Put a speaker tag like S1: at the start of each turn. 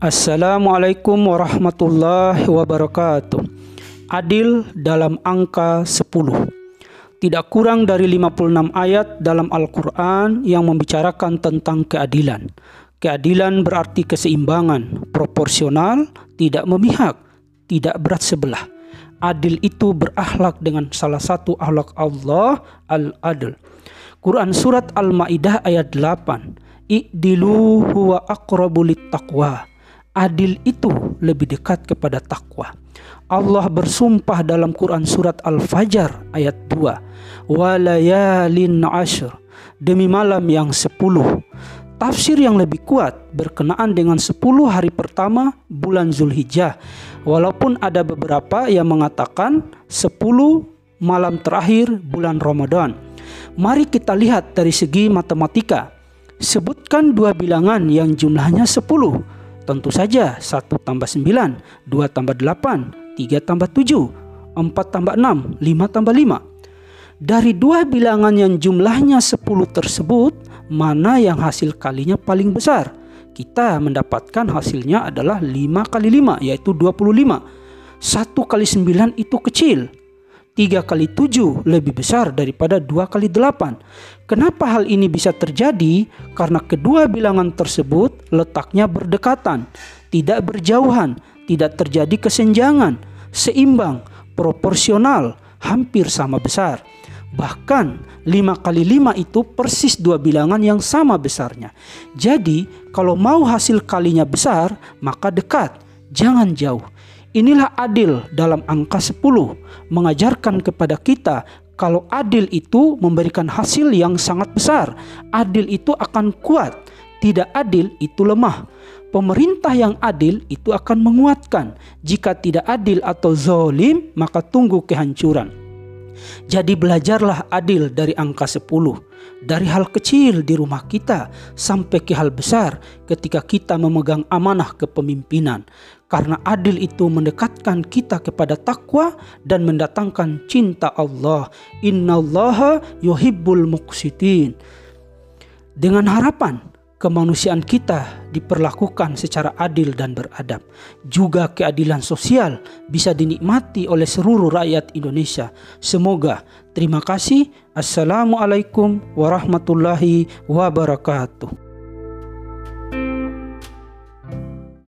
S1: Assalamualaikum warahmatullahi wabarakatuh. Adil dalam angka 10. Tidak kurang dari 56 ayat dalam Al-Quran yang membicarakan tentang keadilan. Keadilan berarti keseimbangan, proporsional, tidak memihak, tidak berat sebelah. Adil itu berakhlak dengan salah satu akhlak Allah, Al-Adl. Quran Surat Al-Ma'idah ayat 8. I'dilu huwa aqrabu taqwa adil itu lebih dekat kepada takwa. Allah bersumpah dalam Quran surat Al-Fajr ayat 2. Walayalin ashr. Demi malam yang sepuluh. Tafsir yang lebih kuat berkenaan dengan sepuluh hari pertama bulan Zulhijjah. Walaupun ada beberapa yang mengatakan sepuluh malam terakhir bulan Ramadan. Mari kita lihat dari segi matematika. Sebutkan dua bilangan yang jumlahnya sepuluh Tentu saja 1 tambah 9, 2 tambah 8, 3 tambah 7, 4 tambah 6, 5 tambah 5. Dari dua bilangan yang jumlahnya 10 tersebut, mana yang hasil kalinya paling besar? Kita mendapatkan hasilnya adalah 5 kali 5 yaitu 25. 1 kali 9 itu kecil, 3 kali 7 lebih besar daripada 2 kali 8. Kenapa hal ini bisa terjadi? Karena kedua bilangan tersebut letaknya berdekatan, tidak berjauhan, tidak terjadi kesenjangan, seimbang, proporsional, hampir sama besar. Bahkan 5 kali 5 itu persis dua bilangan yang sama besarnya. Jadi kalau mau hasil kalinya besar maka dekat, jangan jauh. Inilah adil dalam angka 10 mengajarkan kepada kita kalau adil itu memberikan hasil yang sangat besar. Adil itu akan kuat, tidak adil itu lemah. Pemerintah yang adil itu akan menguatkan. Jika tidak adil atau zolim, maka tunggu kehancuran. Jadi belajarlah adil dari angka 10. Dari hal kecil di rumah kita sampai ke hal besar ketika kita memegang amanah kepemimpinan. Karena adil itu mendekatkan kita kepada takwa dan mendatangkan cinta Allah. Innallaha yuhibbul muqsitin. Dengan harapan kemanusiaan kita diperlakukan secara adil dan beradab. Juga keadilan sosial bisa dinikmati oleh seluruh rakyat Indonesia. Semoga. Terima kasih. Assalamualaikum warahmatullahi wabarakatuh.